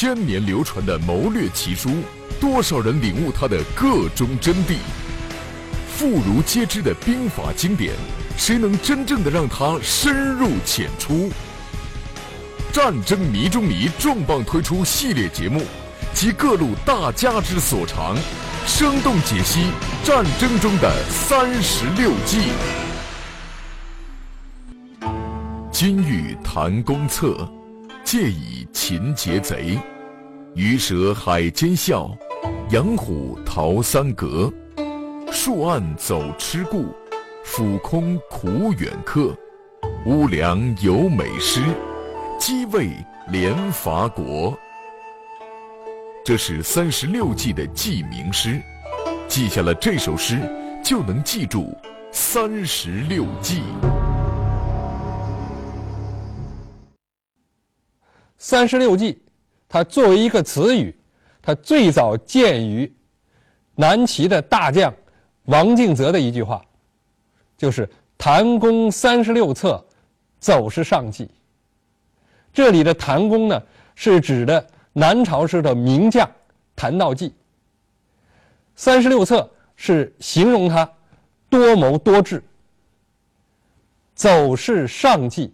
千年流传的谋略奇书，多少人领悟它的个中真谛？妇孺皆知的兵法经典，谁能真正的让它深入浅出？战争迷中迷重磅推出系列节目，集各路大家之所长，生动解析战争中的三十六计。金玉谈公策，借以擒劫贼；鱼蛇海间笑，养虎逃三阁。树暗走痴故，俯空苦远客。屋梁有美诗，鸡卫连伐国。这是三十六计的记名诗，记下了这首诗，就能记住三十六计。三十六计，它作为一个词语，它最早见于南齐的大将王敬泽的一句话，就是“谭公三十六策，走是上计”。这里的谭公呢，是指的南朝时的名将谭道济。三十六策是形容他多谋多智，走是上计，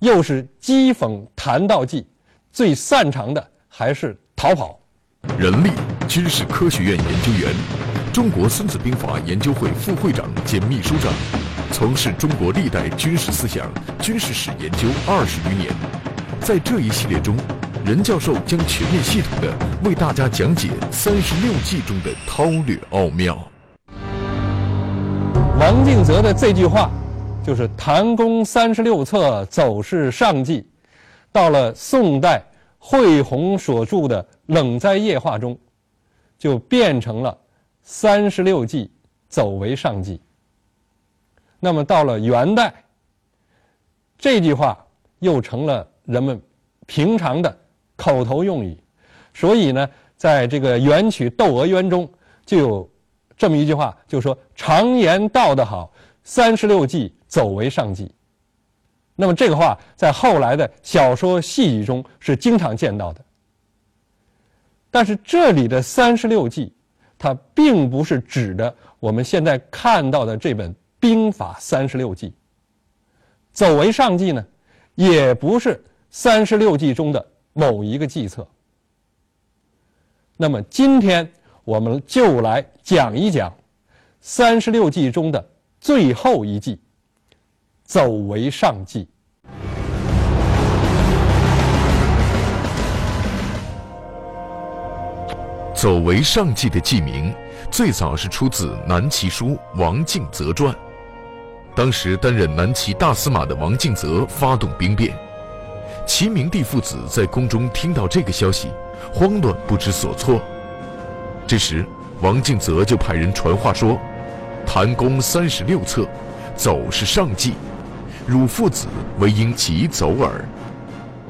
又是讥讽谭道济。最擅长的还是逃跑。任力，军事科学院研究员，中国孙子兵法研究会副会长兼秘书长，从事中国历代军事思想、军事史研究二十余年。在这一系列中，任教授将全面系统的为大家讲解三十六计中的韬略奥妙。王敬泽的这句话，就是“谭公三十六策，走势上计”。到了宋代，惠洪所著的《冷斋夜话》中，就变成了“三十六计，走为上计”。那么到了元代，这句话又成了人们平常的口头用语。所以呢，在这个元曲《窦娥冤》中就有这么一句话，就说：“常言道得好，三十六计，走为上计。”那么这个话在后来的小说戏剧中是经常见到的，但是这里的三十六计，它并不是指的我们现在看到的这本兵法三十六计。走为上计呢，也不是三十六计中的某一个计策。那么今天我们就来讲一讲三十六计中的最后一计。走为上计。走为上计的计名，最早是出自南齐书《王敬则传》。当时担任南齐大司马的王敬则发动兵变，齐明帝父子在宫中听到这个消息，慌乱不知所措。这时，王敬则就派人传话说：“谭公三十六策，走是上计。”汝父子唯应急走耳，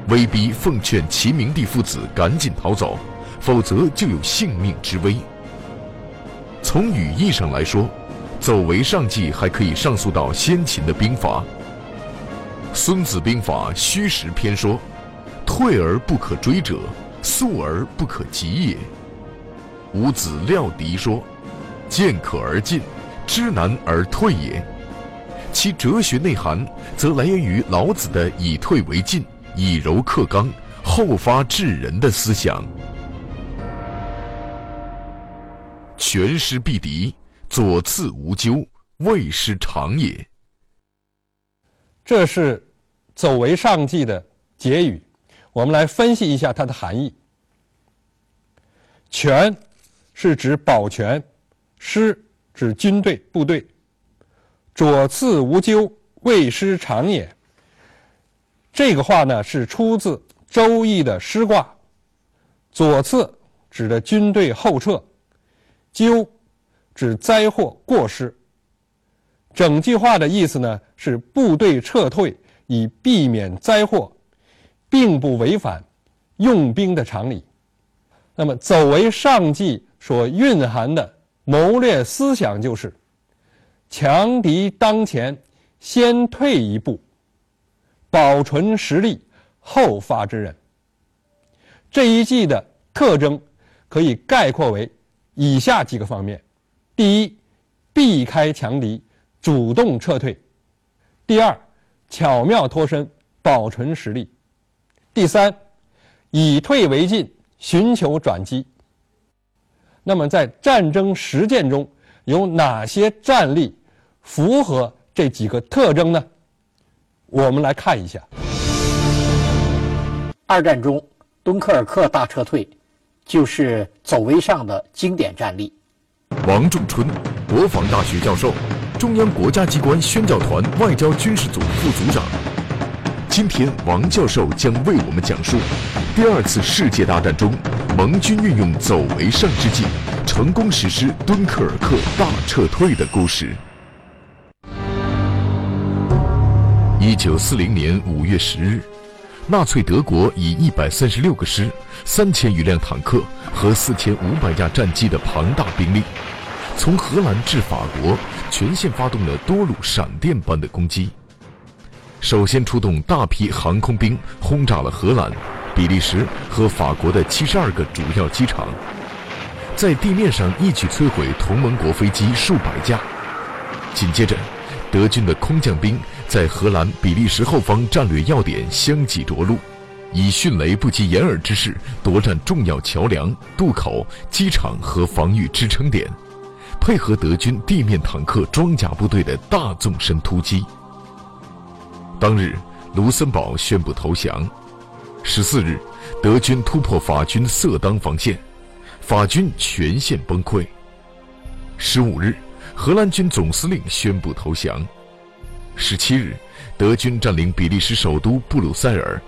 威逼奉劝齐明帝父子赶紧逃走，否则就有性命之危。从语义上来说，走为上计还可以上溯到先秦的兵法。《孙子兵法·虚实篇》说：“退而不可追者，速而不可及也。”伍子料敌说：“见可而进，知难而退也。”其哲学内涵则来源于老子的“以退为进，以柔克刚，后发制人”的思想。全师必敌，左次无咎，未失常也。这是“走为上计”的结语，我们来分析一下它的含义。全是指保全，师指军队部队。左次无咎，未失常也。这个话呢是出自《周易》的师卦。左次指的军队后撤，咎指灾祸过失。整句话的意思呢是部队撤退以避免灾祸，并不违反用兵的常理。那么走为上计所蕴含的谋略思想就是。强敌当前，先退一步，保存实力，后发制人。这一计的特征可以概括为以下几个方面：第一，避开强敌，主动撤退；第二，巧妙脱身，保存实力；第三，以退为进，寻求转机。那么，在战争实践中有哪些战例符合这几个特征呢？我们来看一下。二战中，敦刻尔克大撤退就是走为上的经典战例。王仲春，国防大学教授，中央国家机关宣教团外交军事组副组长。今天，王教授将为我们讲述第二次世界大战中盟军运用走为上之计，成功实施敦刻尔克大撤退的故事。一九四零年五月十日。纳粹德国以一百三十六个师、三千余辆坦克和四千五百架战机的庞大兵力，从荷兰至法国全线发动了多路闪电般的攻击。首先出动大批航空兵轰炸了荷兰、比利时和法国的七十二个主要机场，在地面上一举摧毁同盟国飞机数百架。紧接着，德军的空降兵。在荷兰、比利时后方战略要点相继着陆，以迅雷不及掩耳之势夺占重要桥梁、渡口、机场和防御支撑点，配合德军地面坦克、装甲部队的大纵深突击。当日，卢森堡宣布投降。十四日，德军突破法军色当防线，法军全线崩溃。十五日，荷兰军总司令宣布投降。十七日，德军占领比利时首都布鲁塞尔，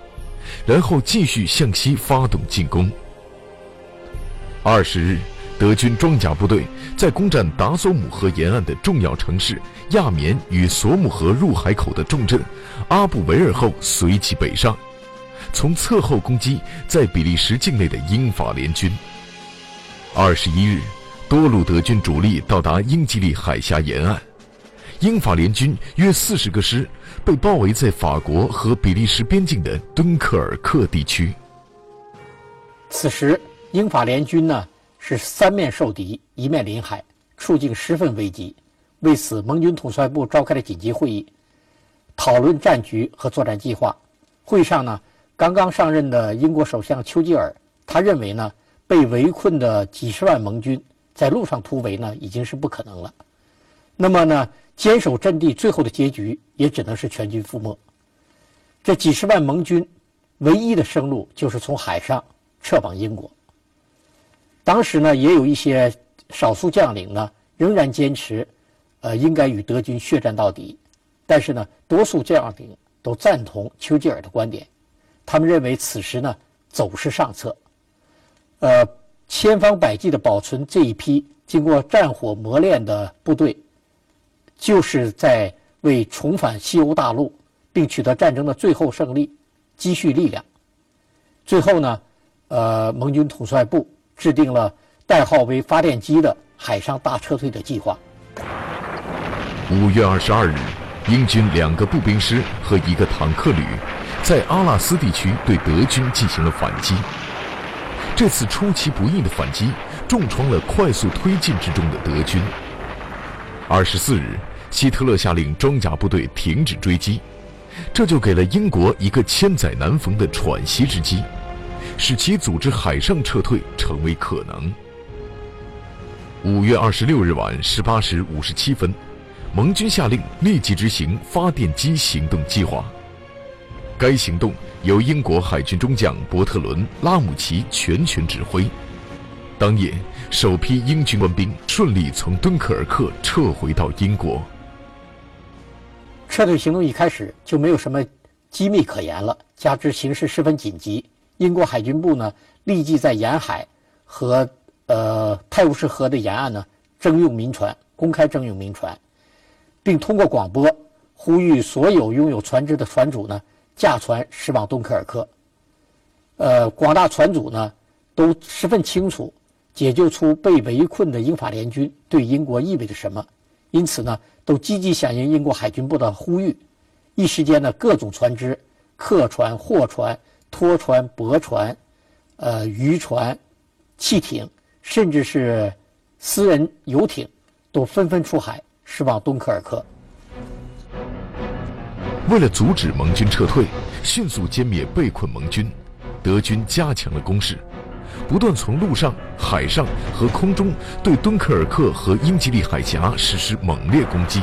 然后继续向西发动进攻。二十日，德军装甲部队在攻占达索姆河沿岸的重要城市亚眠与索姆河入海口的重镇阿布维尔后，随即北上，从侧后攻击在比利时境内的英法联军。二十一日，多路德军主力到达英吉利海峡沿岸。英法联军约四十个师被包围在法国和比利时边境的敦刻尔克地区。此时，英法联军呢是三面受敌，一面临海，处境十分危急。为此，盟军统帅部召开了紧急会议，讨论战局和作战计划。会上呢，刚刚上任的英国首相丘吉尔，他认为呢，被围困的几十万盟军在路上突围呢，已经是不可能了。那么呢？坚守阵地，最后的结局也只能是全军覆没。这几十万盟军唯一的生路就是从海上撤往英国。当时呢，也有一些少数将领呢，仍然坚持，呃，应该与德军血战到底。但是呢，多数将领都赞同丘吉尔的观点，他们认为此时呢，走是上策。呃，千方百计的保存这一批经过战火磨练的部队。就是在为重返西欧大陆并取得战争的最后胜利积蓄力量。最后呢，呃，盟军统帅部制定了代号为“发电机”的海上大撤退的计划。五月二十二日，英军两个步兵师和一个坦克旅在阿拉斯地区对德军进行了反击。这次出其不意的反击重创了快速推进之中的德军。二十四日。希特勒下令装甲部队停止追击，这就给了英国一个千载难逢的喘息之机，使其组织海上撤退成为可能。五月二十六日晚十八时五十七分，盟军下令立即执行发电机行动计划。该行动由英国海军中将伯特伦·拉姆齐全权指挥。当夜，首批英军官兵顺利从敦刻尔克撤回到英国。撤退行动一开始就没有什么机密可言了，加之形势十分紧急，英国海军部呢立即在沿海和呃泰晤士河的沿岸呢征用民船，公开征用民船，并通过广播呼吁所有拥有船只的船主呢驾船驶往敦刻尔克。呃，广大船主呢都十分清楚解救出被围困的英法联军对英国意味着什么，因此呢。都积极响应英国海军部的呼吁，一时间呢，各种船只、客船、货船、拖船、驳船，呃渔船、汽艇，甚至是私人游艇，都纷纷出海驶往敦刻尔克。为了阻止盟军撤退，迅速歼灭被困盟军，德军加强了攻势，不断从陆上、海上和空中对敦刻尔克和英吉利海峡实施猛烈攻击。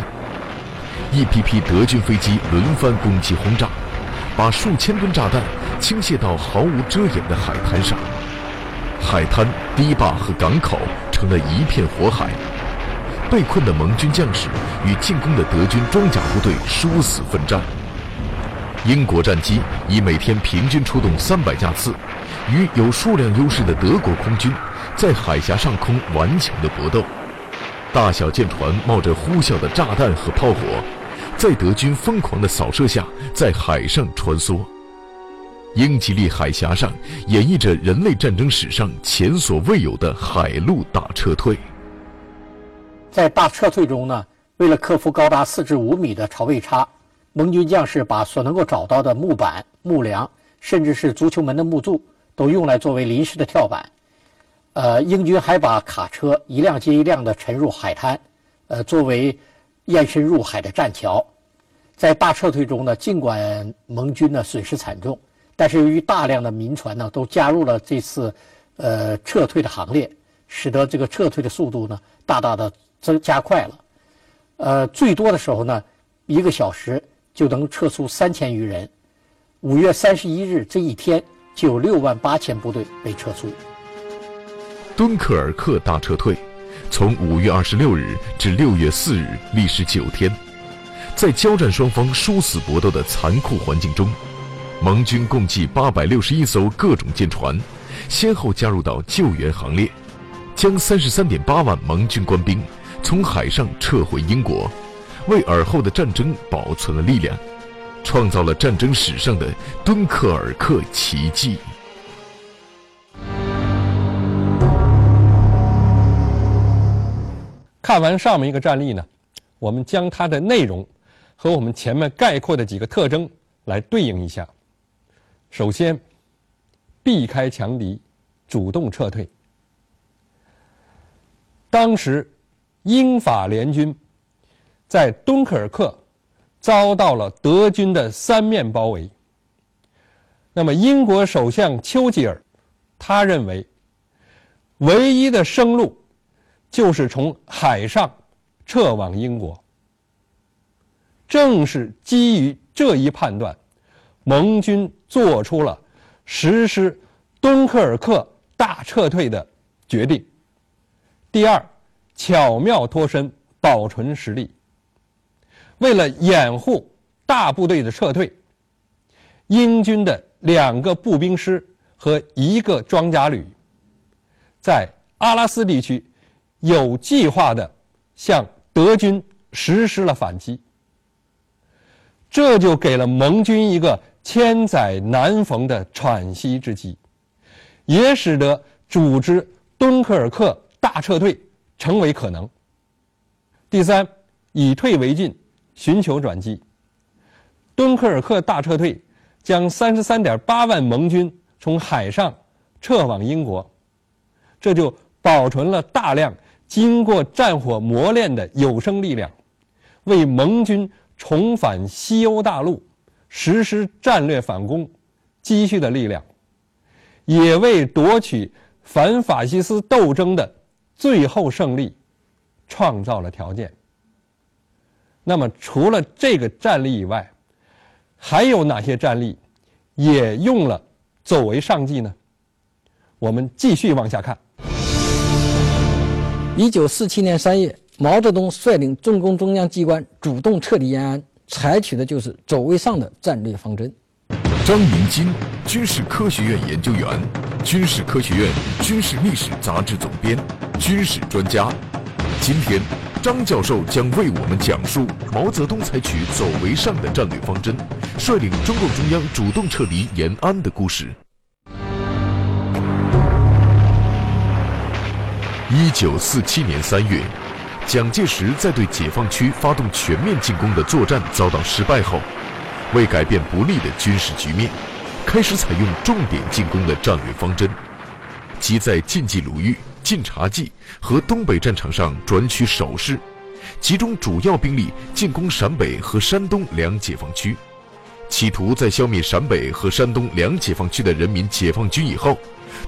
一批批德军飞机轮番攻击轰炸，把数千吨炸弹倾泻到毫无遮掩的海滩上，海滩、堤坝和港口成了一片火海。被困的盟军将士与进攻的德军装甲部队殊死奋战。英国战机以每天平均出动三百架次，与有数量优势的德国空军在海峡上空顽强的搏斗。大小舰船冒着呼啸的炸弹和炮火，在德军疯狂的扫射下，在海上穿梭。英吉利海峡上演绎着人类战争史上前所未有的海陆大撤退。在大撤退中呢，为了克服高达四至五米的潮位差，盟军将士把所能够找到的木板、木梁，甚至是足球门的木柱，都用来作为临时的跳板。呃，英军还把卡车一辆接一辆地沉入海滩，呃，作为延伸入海的栈桥。在大撤退中呢，尽管盟军呢损失惨重，但是由于大量的民船呢都加入了这次呃撤退的行列，使得这个撤退的速度呢大大的。增加快了，呃，最多的时候呢，一个小时就能撤出三千余人。五月三十一日这一天，就有六万八千部队被撤出。敦刻尔克大撤退，从五月二十六日至六月四日，历时九天。在交战双方殊死搏斗的残酷环境中，盟军共计八百六十一艘各种舰船，先后加入到救援行列，将三十三点八万盟军官兵。从海上撤回英国，为尔后的战争保存了力量，创造了战争史上的敦刻尔克奇迹。看完上面一个战例呢，我们将它的内容和我们前面概括的几个特征来对应一下。首先，避开强敌，主动撤退。当时。英法联军在敦刻尔克遭到了德军的三面包围。那么，英国首相丘吉尔他认为，唯一的生路就是从海上撤往英国。正是基于这一判断，盟军做出了实施敦刻尔克大撤退的决定。第二。巧妙脱身，保存实力。为了掩护大部队的撤退，英军的两个步兵师和一个装甲旅，在阿拉斯地区有计划的向德军实施了反击。这就给了盟军一个千载难逢的喘息之机，也使得组织敦刻尔克大撤退。成为可能。第三，以退为进，寻求转机。敦刻尔克大撤退将三十三点八万盟军从海上撤往英国，这就保存了大量经过战火磨练的有生力量，为盟军重返西欧大陆实施战略反攻积蓄的力量，也为夺取反法西斯斗争的。最后胜利，创造了条件。那么，除了这个战例以外，还有哪些战例也用了走为上计呢？我们继续往下看。一九四七年三月，毛泽东率领中共中央机关主动撤离延安，采取的就是走为上的战略方针。张明金，军事科学院研究员，军事科学院军事历史杂志总编。军事专家，今天张教授将为我们讲述毛泽东采取走为上的战略方针，率领中共中央主动撤离延安的故事。一九四七年三月，蒋介石在对解放区发动全面进攻的作战遭到失败后，为改变不利的军事局面，开始采用重点进攻的战略方针。即在晋冀鲁豫、晋察冀和东北战场上转取守势，集中主要兵力进攻陕北和山东两解放区，企图在消灭陕北和山东两解放区的人民解放军以后，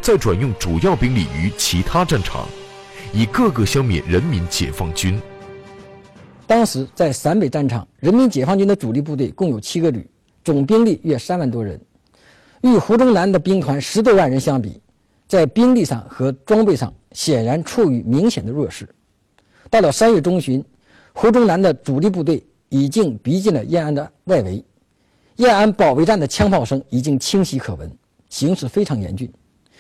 再转用主要兵力于其他战场，以各个消灭人民解放军。当时在陕北战场，人民解放军的主力部队共有七个旅，总兵力约三万多人，与胡宗南的兵团十多万人相比，在兵力上和装备上显然处于明显的弱势。到了三月中旬，胡宗南的主力部队已经逼近了延安的外围，延安保卫战的枪炮声已经清晰可闻，形势非常严峻。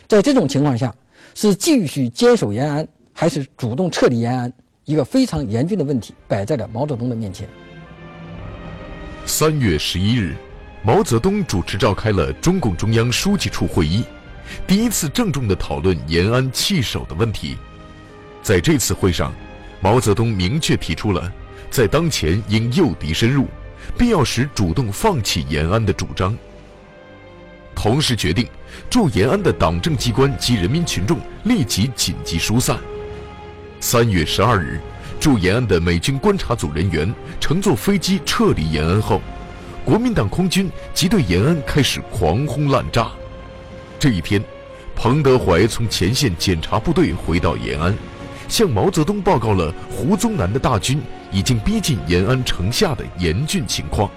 在这种情况下，是继续坚守延安，还是主动撤离延安？一个非常严峻的问题摆在了毛泽东的面前。三月十一日，毛泽东主持召开了中共中央书记处会议，第一次郑重地讨论延安弃守的问题。在这次会上，毛泽东明确提出了在当前应诱敌深入，必要时主动放弃延安的主张，同时决定驻延安的党政机关及人民群众立即紧急疏散。三月十二日，驻延安的美军观察组人员乘坐飞机撤离延安后，国民党空军即对延安开始狂轰滥炸。这一天，彭德怀从前线检查部队回到延安，向毛泽东报告了胡宗南的大军已经逼近延安城下的严峻情况。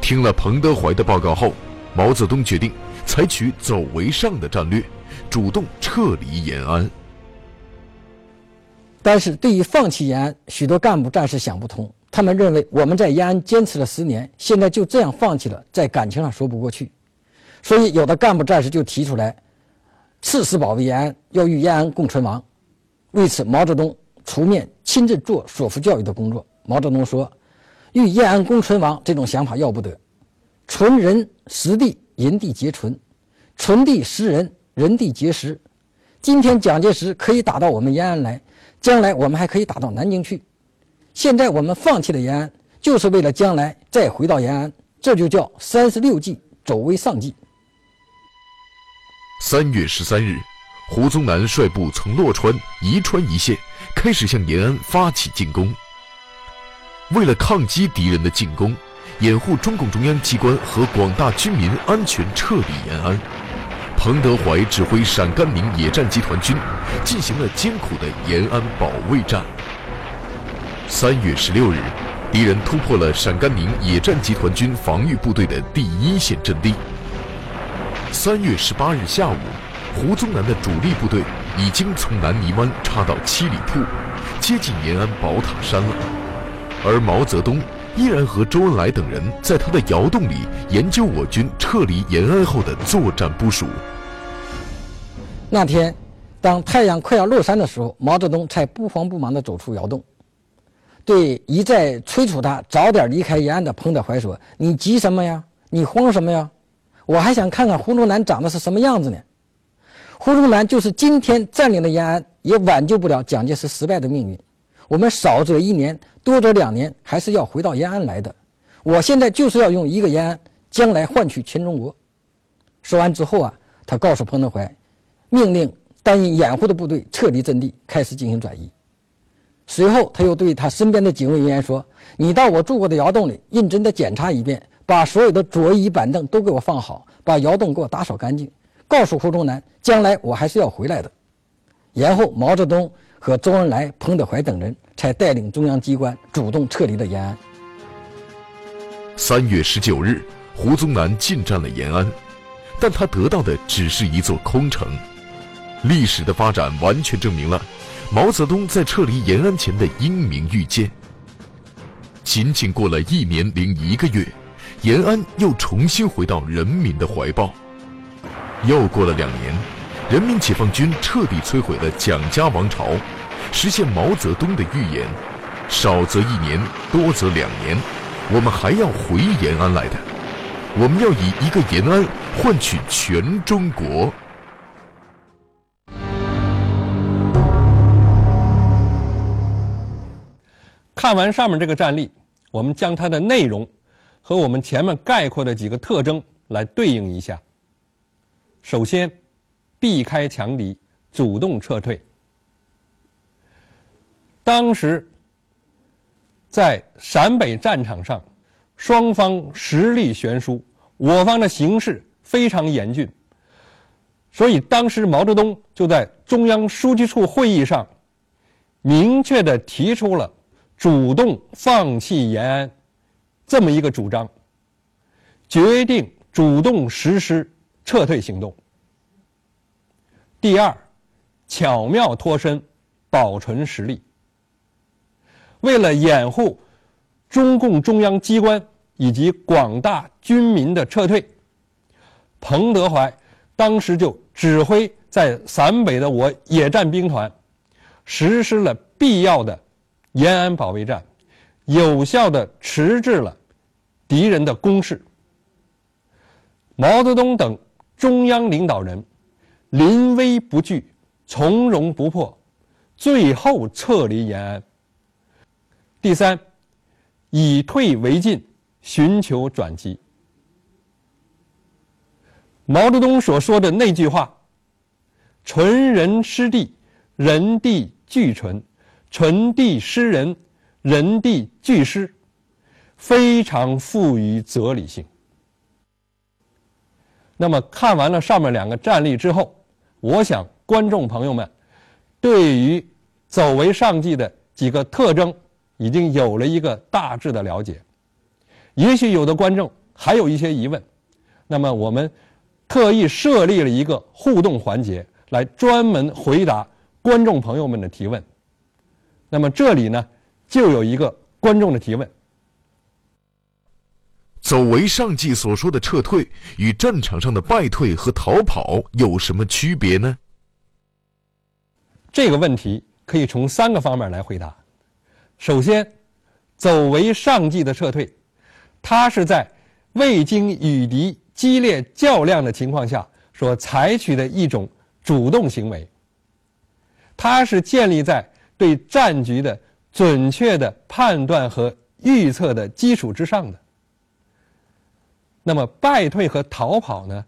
听了彭德怀的报告后，毛泽东决定采取走为上的战略，主动撤离延安。但是对于放弃延安，许多干部暂时想不通。他们认为我们在延安坚持了十年，现在就这样放弃了，在感情上说不过去。所以有的干部战士就提出来，誓死保卫延安，要与延安共存亡。为此，毛泽东出面亲自做说服教育的工作。毛泽东说：“与延安共存亡这种想法要不得，存人实地，人地皆存；存地实人，人地皆实。今天蒋介石可以打到我们延安来。”将来我们还可以打到南京去。现在我们放弃了延安，就是为了将来再回到延安。这就叫三十六计，走为上计。三月十三日，胡宗南率部从洛川、宜川一线开始向延安发起进攻。为了抗击敌人的进攻，掩护中共中央机关和广大军民安全撤离延安。彭德怀指挥陕甘宁野战集团军进行了艰苦的延安保卫战。三月十六日，敌人突破了陕甘宁野战集团军防御部队的第一线阵地。三月十八日下午，胡宗南的主力部队已经从南泥湾插到七里铺，接近延安宝塔山了。而毛泽东。依然和周恩来等人在他的窑洞里研究我军撤离延安后的作战部署。那天，当太阳快要落山的时候，毛泽东才不慌不忙地走出窑洞，对一再催促他早点离开延安的彭德怀说：“你急什么呀？你慌什么呀？我还想看看胡宗南长得是什么样子呢。胡宗南就是今天占领了延安，也挽救不了蒋介石失败的命运。我们少则一年。”多则两年，还是要回到延安来的。我现在就是要用一个延安，将来换取全中国。说完之后啊，他告诉彭德怀，命令担任掩护的部队撤离阵地，开始进行转移。随后，他又对他身边的警卫人员说：“你到我住过的窑洞里，认真的检查一遍，把所有的桌椅板凳都给我放好，把窑洞给我打扫干净。告诉胡宗南，将来我还是要回来的。”然后，毛泽东和周恩来、彭德怀等人。才带领中央机关主动撤离了延安。三月十九日，胡宗南进占了延安，但他得到的只是一座空城。历史的发展完全证明了毛泽东在撤离延安前的英明预见。仅仅过了一年零一个月，延安又重新回到人民的怀抱。又过了两年，人民解放军彻底摧毁了蒋家王朝。实现毛泽东的预言，少则一年，多则两年，我们还要回延安来的。我们要以一个延安换取全中国。看完上面这个战例，我们将它的内容和我们前面概括的几个特征来对应一下。首先，避开强敌，主动撤退。当时在陕北战场上，双方实力悬殊，我方的形势非常严峻，所以当时毛泽东就在中央书记处会议上，明确的提出了主动放弃延安这么一个主张，决定主动实施撤退行动。第二，巧妙脱身，保存实力。为了掩护中共中央机关以及广大军民的撤退，彭德怀当时就指挥在陕北的我野战兵团，实施了必要的延安保卫战，有效的迟滞了敌人的攻势。毛泽东等中央领导人临危不惧，从容不迫，最后撤离延安。第三，以退为进，寻求转机。毛泽东所说的那句话：“纯人失地，人地俱存；纯地失人，人地俱失。”非常富于哲理性。那么，看完了上面两个战例之后，我想观众朋友们对于走为上计的几个特征。已经有了一个大致的了解，也许有的观众还有一些疑问，那么我们特意设立了一个互动环节，来专门回答观众朋友们的提问。那么这里呢，就有一个观众的提问：走为上计所说的撤退，与战场上的败退和逃跑有什么区别呢？这个问题可以从三个方面来回答。首先，走为上计的撤退，它是在未经与敌激烈较量的情况下所采取的一种主动行为。它是建立在对战局的准确的判断和预测的基础之上的。那么，败退和逃跑呢？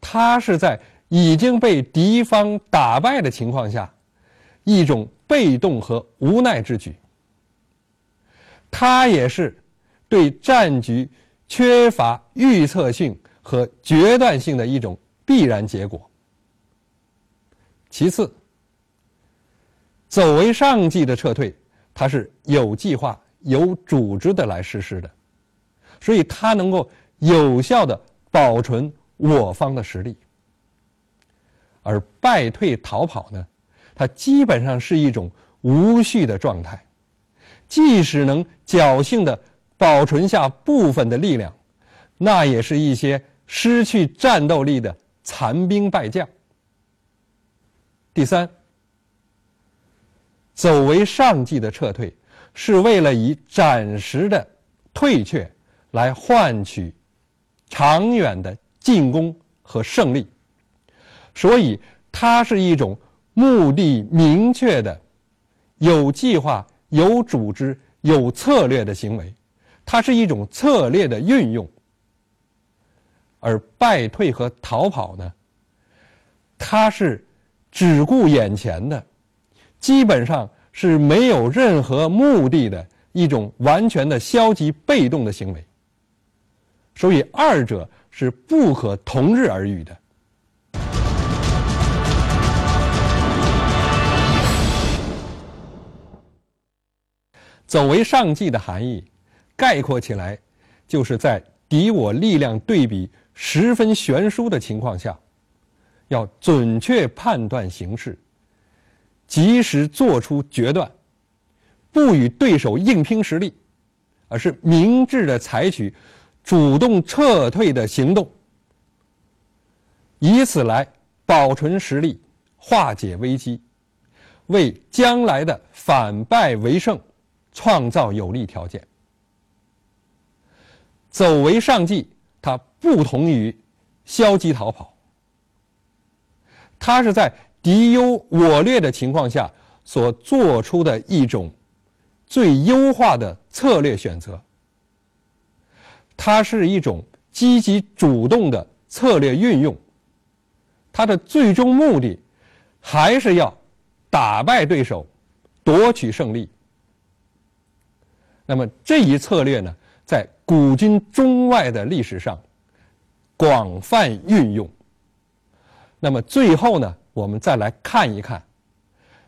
它是在已经被敌方打败的情况下，一种被动和无奈之举。它也是对战局缺乏预测性和决断性的一种必然结果。其次，走为上计的撤退，它是有计划、有组织的来实施的，所以它能够有效的保存我方的实力。而败退逃跑呢，它基本上是一种无序的状态。即使能侥幸的保存下部分的力量，那也是一些失去战斗力的残兵败将。第三，走为上计的撤退，是为了以暂时的退却来换取长远的进攻和胜利，所以它是一种目的明确的、有计划。有组织、有策略的行为，它是一种策略的运用；而败退和逃跑呢，它是只顾眼前的，基本上是没有任何目的的一种完全的消极被动的行为。所以，二者是不可同日而语的。走为上计的含义，概括起来，就是在敌我力量对比十分悬殊的情况下，要准确判断形势，及时做出决断，不与对手硬拼实力，而是明智的采取主动撤退的行动，以此来保存实力，化解危机，为将来的反败为胜。创造有利条件，走为上计，它不同于消极逃跑。它是在敌优我劣的情况下所做出的一种最优化的策略选择。它是一种积极主动的策略运用，它的最终目的还是要打败对手，夺取胜利。那么这一策略呢，在古今中外的历史上广泛运用。那么最后呢，我们再来看一看，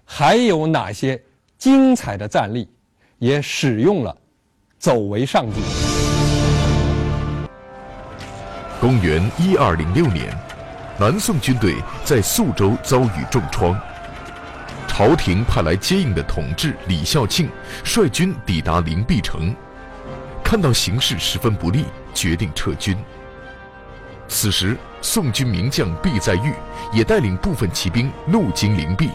还有哪些精彩的战例也使用了走为上计。公元一二零六年，南宋军队在宿州遭遇重创。朝廷派来接应的统治李孝庆率军抵达灵璧城，看到形势十分不利，决定撤军。此时，宋军名将毕在玉也带领部分骑兵怒经灵璧。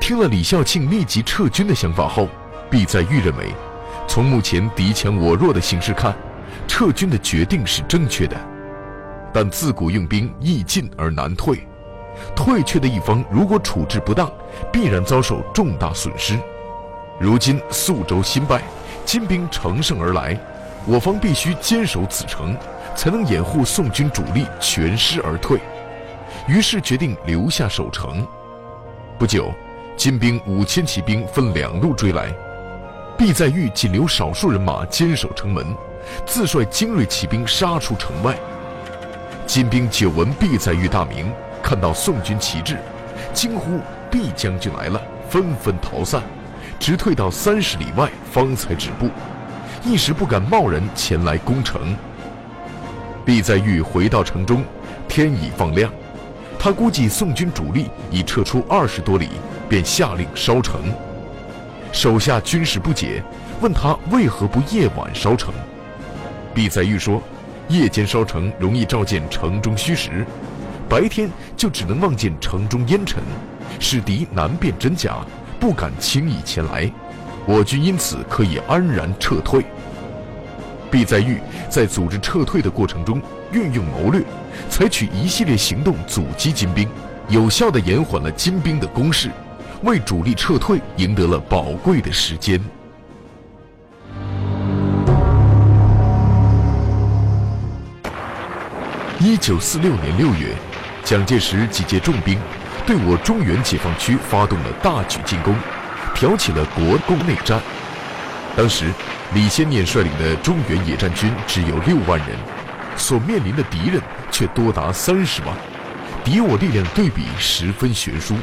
听了李孝庆立即撤军的想法后，毕在玉认为，从目前敌强我弱的形势看，撤军的决定是正确的。但自古用兵易进而难退。退却的一方如果处置不当，必然遭受重大损失。如今宿州新败，金兵乘胜而来，我方必须坚守此城，才能掩护宋军主力全师而退。于是决定留下守城。不久，金兵五千骑兵分两路追来，毕在玉仅留少数人马坚守城门，自率精锐骑兵杀出城外。金兵久闻毕在玉大名。看到宋军旗帜，惊呼“毕将军来了”，纷纷逃散，直退到三十里外方才止步，一时不敢贸然前来攻城。毕在玉回到城中，天已放亮，他估计宋军主力已撤出二十多里，便下令烧城。手下军士不解，问他为何不夜晚烧城。毕在玉说：“夜间烧城容易照见城中虚实。”白天就只能望见城中烟尘，使敌难辨真假，不敢轻易前来。我军因此可以安然撤退。毕在玉在组织撤退的过程中运用谋略，采取一系列行动阻击金兵，有效地延缓了金兵的攻势，为主力撤退赢得了宝贵的时间。一九四六年六月。蒋介石集结重兵，对我中原解放区发动了大举进攻，挑起了国共内战。当时，李先念率领的中原野战军只有六万人，所面临的敌人却多达三十万，敌我力量对比十分悬殊。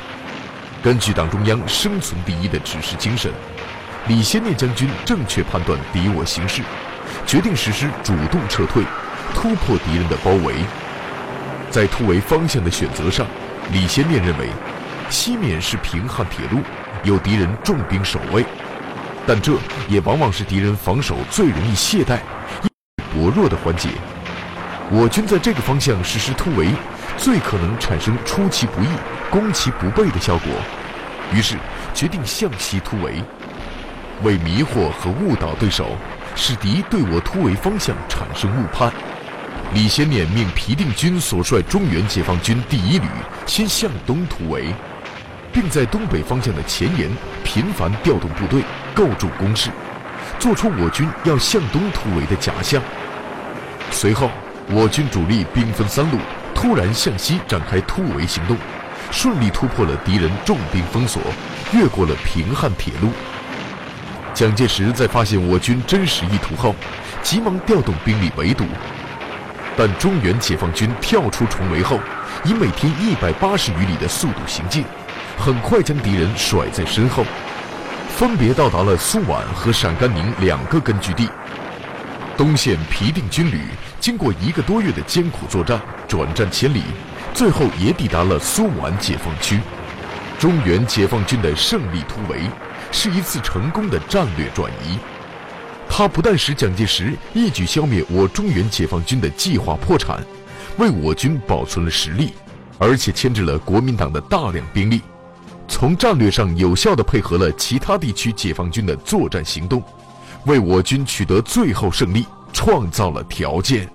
根据党中央生存第一的指示精神，李先念将军正确判断敌我形势，决定实施主动撤退，突破敌人的包围。在突围方向的选择上，李先念认为，西面是平汉铁路，有敌人重兵守卫，但这也往往是敌人防守最容易懈怠、薄弱的环节。我军在这个方向实施突围，最可能产生出其不意、攻其不备的效果。于是决定向西突围，为迷惑和误导对手，使敌对我突围方向产生误判。李先念命皮定均所率中原解放军第一旅先向东突围，并在东北方向的前沿频繁调动部队，构筑工事，做出我军要向东突围的假象。随后，我军主力兵分三路，突然向西展开突围行动，顺利突破了敌人重兵封锁，越过了平汉铁路。蒋介石在发现我军真实意图后，急忙调动兵力围堵。但中原解放军跳出重围后，以每天一百八十余里的速度行进，很快将敌人甩在身后，分别到达了苏皖和陕甘宁两个根据地。东线皮定军旅经过一个多月的艰苦作战，转战千里，最后也抵达了苏皖解放区。中原解放军的胜利突围，是一次成功的战略转移。它不但使蒋介石一举消灭我中原解放军的计划破产，为我军保存了实力，而且牵制了国民党的大量兵力，从战略上有效地配合了其他地区解放军的作战行动，为我军取得最后胜利创造了条件。